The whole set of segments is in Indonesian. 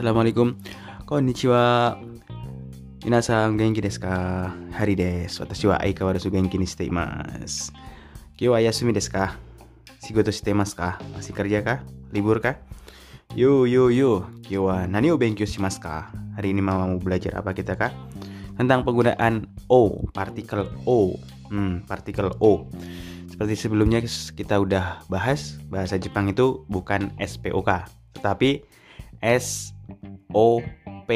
Assalamualaikum. Konnichiwa. Minasan genki desu ka? Hari desu. Watashi wa aikawarazu genki ni shite imasu. Kyo wa yasumi desu ka? Shigoto shite masu ka? Masih kerja kah? Libur kah? Yo yo yo. Kyo wa nani o benkyou shimasu ka? Hari ini mau belajar apa kita kah? Tentang penggunaan o, partikel o. Hmm, partikel o. Seperti sebelumnya kita udah bahas, bahasa Jepang itu bukan SPOK, tetapi SOP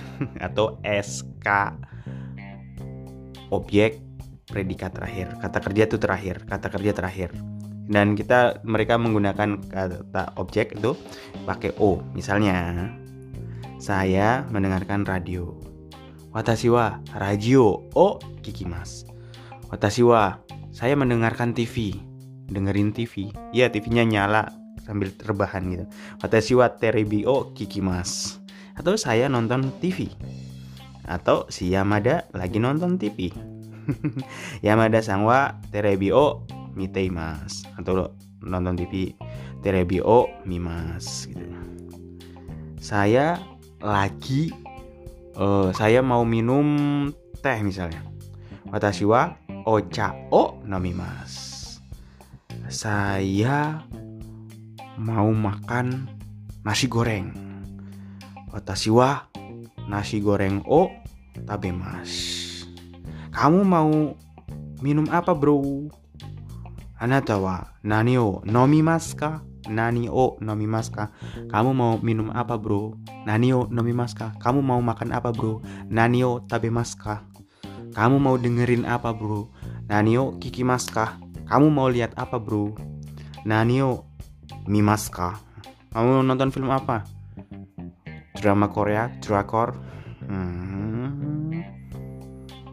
atau SK objek predikat terakhir. Kata kerja itu terakhir. Kata kerja terakhir. Dan kita mereka menggunakan kata objek itu pakai O misalnya saya mendengarkan radio. Watashi wa radio. O kikimas. Watashi wa saya mendengarkan TV dengerin TV ya TV-nya nyala sambil terbahan gitu. Watashi wa terebi o kikimas. Atau saya nonton TV. Atau si Yamada lagi nonton TV. Yamada sang wa terebi o miteimas. Atau nonton TV terebi o mimas gitu. Saya lagi uh, saya mau minum teh misalnya. Watashi wa ocha o nomimas. Saya mau makan nasi goreng. Watashi wa nasi goreng o tabemas. Kamu mau minum apa, Bro? Anata wa nani o nomimasu ka? Nani o nomimasu ka? Kamu mau minum apa, Bro? Nani o nomimasu ka? Kamu mau makan apa, Bro? Nani o tabemas ka? Kamu mau dengerin apa, Bro? Nani o kikimasu ka? Kamu mau lihat apa, Bro? Nani Mimaska. Kamu nonton film apa? Drama Korea, drakor. Hmm.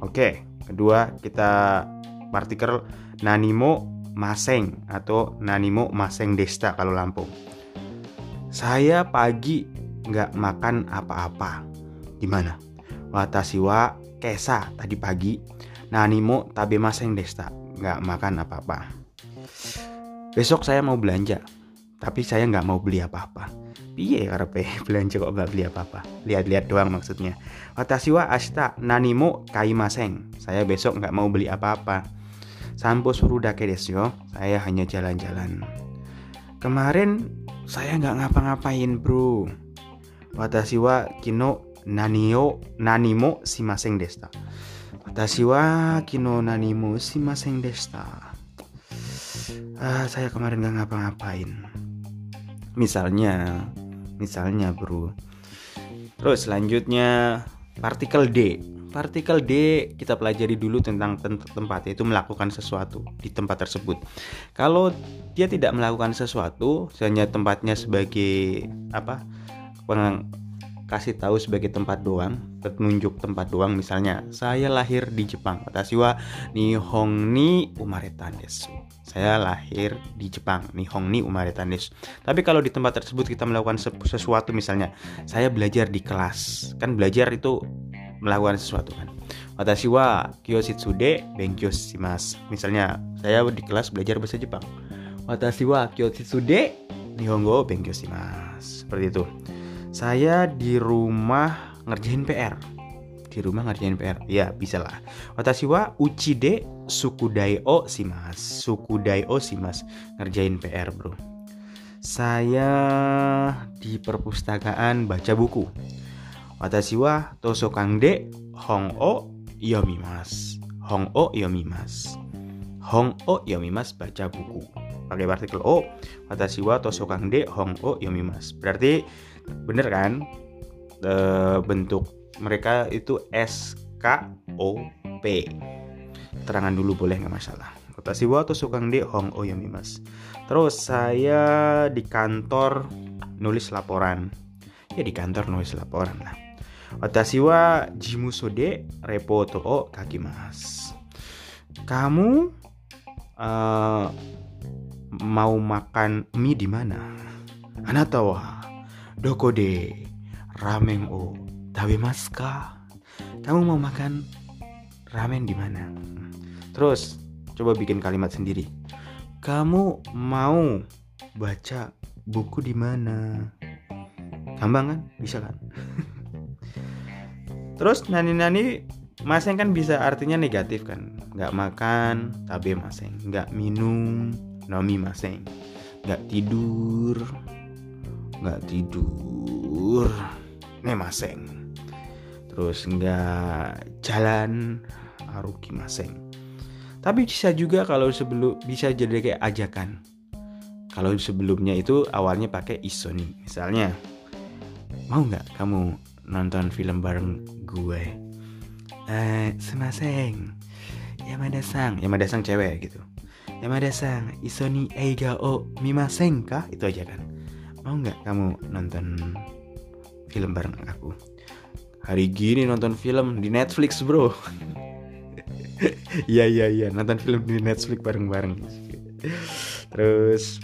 Oke, kedua kita partikel nanimo maseng atau nanimo maseng desta kalau Lampung. Saya pagi nggak makan apa-apa. Gimana? Watashi wa kesa tadi pagi nanimo tabe maseng desta nggak makan apa-apa. Besok saya mau belanja tapi saya nggak mau beli apa-apa. Piye karepe belanja kok nggak beli apa-apa? Lihat-lihat doang maksudnya. Watashi wa ashita nanimo kaimaseng. Saya besok nggak mau beli apa-apa. Sampo suruh dake desu yo. Saya hanya jalan-jalan. Kemarin saya nggak ngapa-ngapain bro. Watashi wa kino nanio nanimo simaseng desta watashi wa kino nanimo simaseng desta ah, saya kemarin nggak ngapa-ngapain misalnya misalnya bro. Terus selanjutnya partikel D. Partikel D kita pelajari dulu tentang tempat yaitu melakukan sesuatu di tempat tersebut. Kalau dia tidak melakukan sesuatu hanya tempatnya sebagai apa kasih tahu sebagai tempat doang, petunjuk tempat doang misalnya saya lahir di Jepang. Watashi wa Nihong ni umaretan desu. Saya lahir di Jepang. Nihong ni umaretan desu. Tapi kalau di tempat tersebut kita melakukan sesuatu misalnya saya belajar di kelas. Kan belajar itu melakukan sesuatu kan. Watashi wa kyoshitsude benkyou shimasu. Misalnya saya di kelas belajar bahasa Jepang. Watashi wa kyoshitsude nihongo benkyou shimasu. Seperti itu saya di rumah ngerjain PR di rumah ngerjain PR ya bisa lah. Watashi wa uchide sukudai o simas sukudai o simas ngerjain PR bro. Saya di perpustakaan baca buku. Watashi wa tosokangde hong o yomimas hong o yomimas hong o yomimas baca buku. Pakai partikel o. Watashi wa tosokangde hong o yomimas berarti bener kan e, bentuk mereka itu S K O P. Terangan dulu boleh nggak masalah. Watashi wa sukang de hong oyamimas terus saya di kantor nulis laporan. Ya di kantor nulis laporan lah. Watashi wa jimusode repoto o kakimas kamu uh, mau makan mie di mana? Anata wa Doko de ramen o tabemasu ka? Kamu mau makan ramen di mana? Terus coba bikin kalimat sendiri. Kamu mau baca buku di mana? gampang kan bisa kan terus nani-nani maseng kan bisa artinya negatif kan nggak makan tabe maseng nggak minum nomi maseng nggak tidur nggak tidur nih maseng. Terus nggak jalan aruki maseng. Tapi bisa juga kalau sebelum bisa jadi kayak ajakan. Kalau sebelumnya itu awalnya pakai isoni misalnya mau nggak kamu nonton film bareng gue? Eh semaseng. Yamada sang Yamada sang cewek gitu. Yamada sang isoni eiga o mimaseng kah? Itu aja kan mau nggak kamu nonton film bareng aku. Hari gini nonton film di Netflix bro. Iya iya iya nonton film di Netflix bareng-bareng. Terus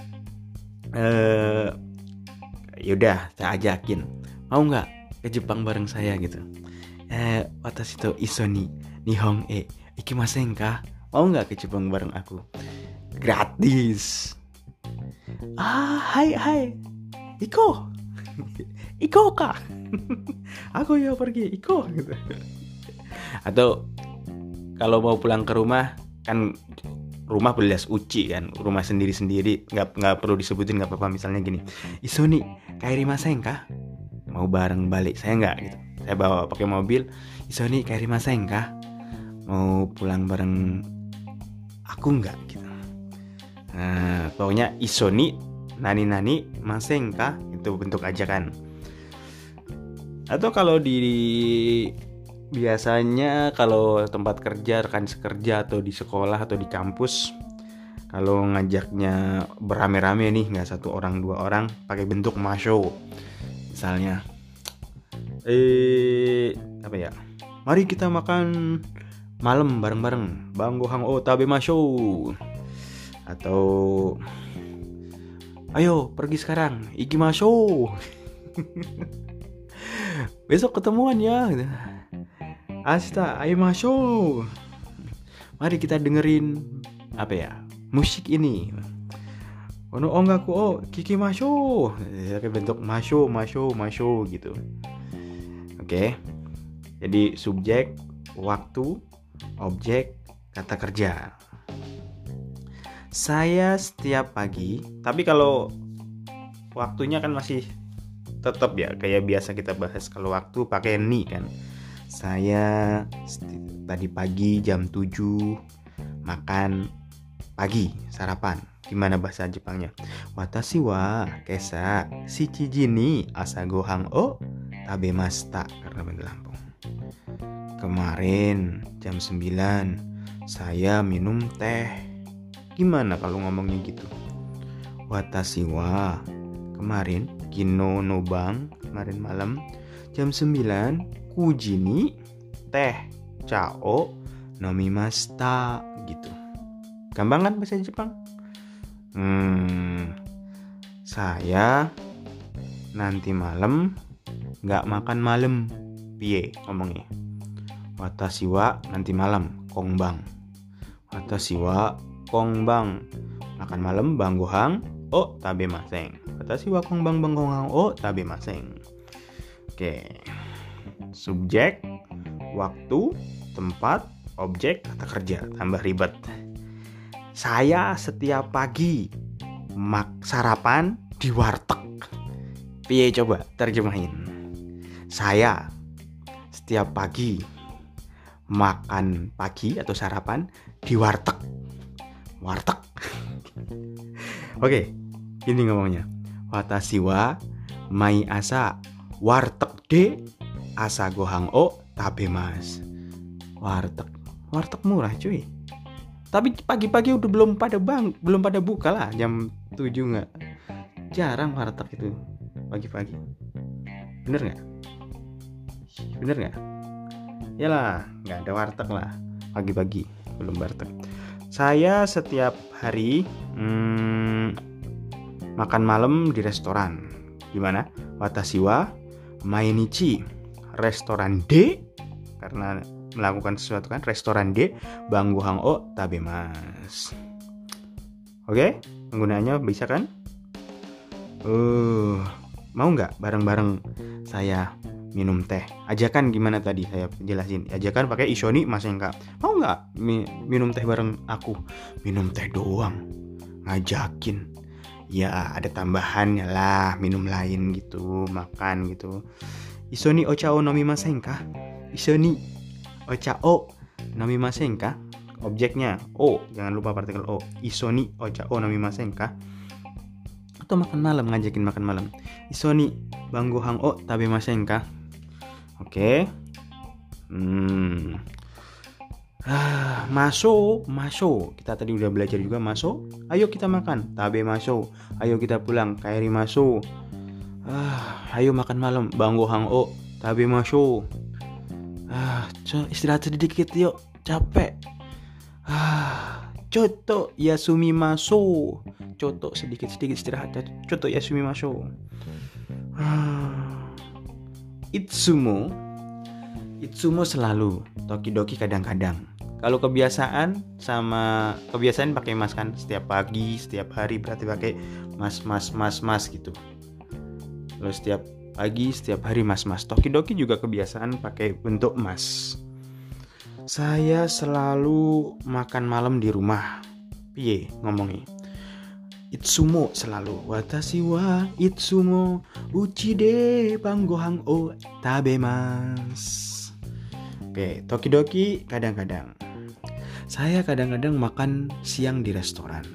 eh yaudah saya ajakin. Mau nggak ke Jepang bareng saya gitu? Eh atas itu isoni nihong e ikimasen kah mau nggak ke Jepang bareng aku? Gratis. Ah hai hai. Iko iko kak aku ya pergi iko gitu. Atau kalau mau pulang ke rumah kan rumah belas uci kan? Rumah sendiri sendiri nggak nggak perlu disebutin nggak apa-apa. Misalnya gini isoni kairi maseng kah mau bareng balik saya nggak? Gitu. Saya bawa pakai mobil isoni kairi maseng kah mau pulang bareng aku nggak? Gitu. Nah, pokoknya isoni nani nani maseng kah? Itu bentuk ajakan. Atau kalau di biasanya kalau tempat kerja rekan sekerja atau di sekolah atau di kampus kalau ngajaknya berame-rame nih nggak satu orang dua orang pakai bentuk masho misalnya. Eh apa ya? Mari kita makan malam bareng-bareng. Bang gohang oh tabe masho atau ayo pergi sekarang. Iki masho besok ketemuan ya. Asta ayo masuk mari kita dengerin apa ya musik ini. Ono oh enggak oh kiki masuk kayak bentuk masuk masuk masuk gitu. Oke. Jadi subjek waktu objek kata kerja saya setiap pagi tapi kalau waktunya kan masih tetap ya kayak biasa kita bahas kalau waktu pakai ni kan. Saya tadi pagi jam 7 makan pagi sarapan. Gimana bahasa Jepangnya? Watashi wa kesa shichiji ni asa gohang o tabemashita karena bahasa Lampung. Kemarin jam 9 saya minum teh gimana kalau ngomongnya gitu? Watashi wa kemarin kino nobang kemarin malam jam 9 kujini teh cao nomimasta gitu. Gampang kan bahasa Jepang? Hmm, saya nanti malam nggak makan malam. Piye ngomongnya? Watashi wa nanti malam kongbang. Watashi wa kongbang makan malam bang gohang oh tabe maseng watashi wa kongbang bang gohang oh tabe maseng oke subjek waktu tempat objek kata kerja tambah ribet saya setiap pagi mak sarapan di warteg. Piye coba terjemahin. Saya setiap pagi makan pagi atau sarapan di warteg. Warteg. Oke, ini ngomongnya. Watashi wa mai asa warteg de asa gohang o tabe mas. Warteg. Warteg murah cuy tapi pagi-pagi udah belum pada bang belum pada buka lah jam 7 nggak jarang warteg itu pagi-pagi bener nggak bener nggak lah nggak ada warteg lah pagi-pagi belum warteg saya setiap hari hmm, makan malam di restoran. Gimana? Watasiwa Mainichi. Restoran D karena melakukan sesuatu kan restoran D Banggu Hang O Tabemas. Oke penggunaannya bisa kan? Uh mau nggak bareng-bareng saya minum teh. Ajakan gimana tadi? Saya jelasin. Ajakan pakai isoni mas Engka mau nggak mi minum teh bareng aku? Minum teh doang. Ngajakin. Ya ada tambahannya lah minum lain gitu makan gitu. Isoni ochao nomi masenka isoni ochao nomi masenka objeknya o. Jangan lupa partikel o. Isoni ochao nomi masenka atau makan malam ngajakin makan malam. Isoni banggo hang o tabe masenka Oke. Hmm. Ah, maso, maso. Kita tadi udah belajar juga maso. Ayo kita makan. Tabe maso. Ayo kita pulang. Kairi maso. Ah, ayo makan malam. Banggo hang o. Tabe maso. Ah, istirahat sedikit yuk. Capek. Ah, coto yasumi maso. Coto sedikit-sedikit istirahat. Coto yasumi maso. Ah. Itsumo. Itsumo selalu. Tokidoki kadang-kadang. Kalau kebiasaan sama kebiasaan pakai mas kan? Setiap pagi setiap hari berarti pakai mas mas mas mas gitu. Lalu setiap pagi setiap hari mas mas Tokidoki juga kebiasaan pakai bentuk mas saya selalu makan malam di rumah. Piye ngomongnya Itsumo selalu. Watashi wa Itsumo Uchi de panggohang o tabemas. Oke, tokidoki kadang-kadang. Saya kadang-kadang makan siang di restoran.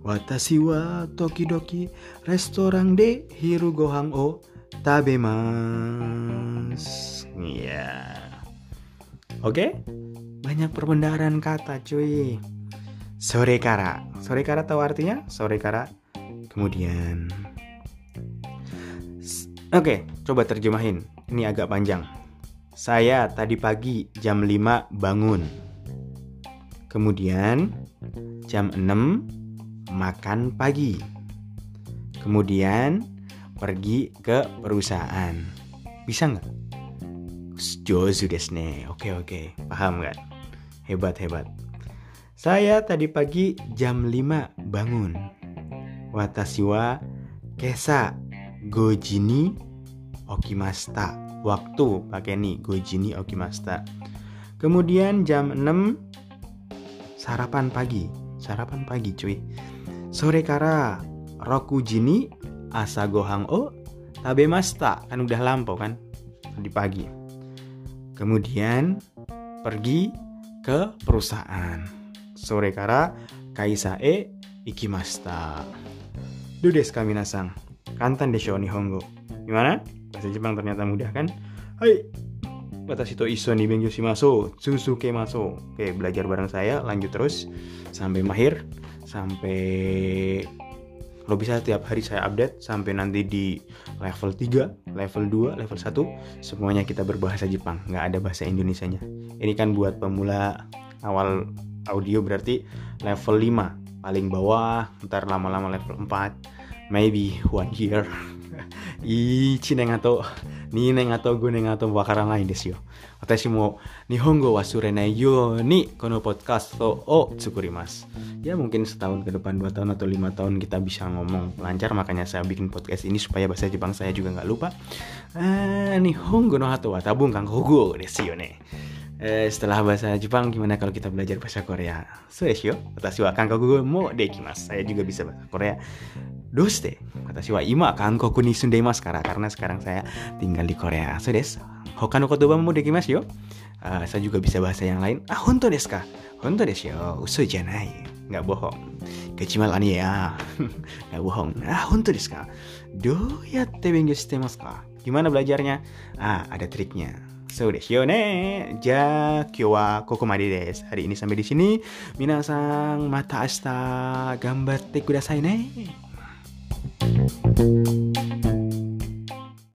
Watashi wa tokidoki restoran de hiru gohang o tabemas. Iya. Oke, banyak perbendaharaan kata cuy Sore kara. Sore kara tahu artinya? Sore kara. Kemudian Oke, coba terjemahin. Ini agak panjang. Saya tadi pagi jam 5 bangun. Kemudian jam 6 makan pagi. Kemudian pergi ke perusahaan. Bisa nggak? Jozu desne. Oke oke, paham nggak? Hebat hebat. Saya tadi pagi jam 5 bangun. Watashi wa kesa gojini okimasta. Waktu pakai nih gojini okimasta. Kemudian jam 6 sarapan pagi. Sarapan pagi cuy. Sore kara roku jini asa gohang o tabemasta. Kan udah lampau kan di pagi. Kemudian pergi ke perusahaan sore kara kaisa e ikimasta. Do desu ka minasan? Kantan desho nihongo. Gimana? Bahasa Jepang ternyata mudah kan? Hai. Watashi to iso ni benkyou shimasu. Susuke maso. Oke, belajar bareng saya, lanjut terus sampai mahir, sampai kalau bisa tiap hari saya update sampai nanti di level 3, level 2, level 1 semuanya kita berbahasa Jepang, nggak ada bahasa Indonesianya. Ini kan buat pemula awal audio berarti level 5 paling bawah ntar lama-lama level 4 maybe one year. Ichi neng atau ni neng atau gue neng atau wakaran lain desu yo watashi mo nihongo wa surenai yo ni kono podcast to o tsukurimasu ya mungkin setahun ke depan dua tahun atau lima tahun kita bisa ngomong lancar makanya saya bikin podcast ini supaya bahasa Jepang saya juga nggak lupa. Ah, nihongo no hato wa tabung kang hogo desu yo ne eh, setelah bahasa Jepang gimana kalau kita belajar bahasa Korea? Yo, watashi wa kankoku mo dekimasu. Saya juga bisa bahasa Korea. Doste, watashi wa ima kankoku ni sundeimasu kara karena sekarang saya tinggal di Korea. So des, hoka no kotoba mo dekimasu yo. Uh, saya juga bisa bahasa yang lain. Ah, honto desu ka? Honto desu yo. Uso janai. Nggak bohong. Kecuali ani ya. Nggak bohong. Ah, honto desu ka? Do yatte bengyou shite masu ka? Gimana belajarnya? Ah, ada triknya. So desu ne. Ja, kyo wa kokomade desu. Hari ini sampai di sini. Minasang mata asta gambatte kudasai ne.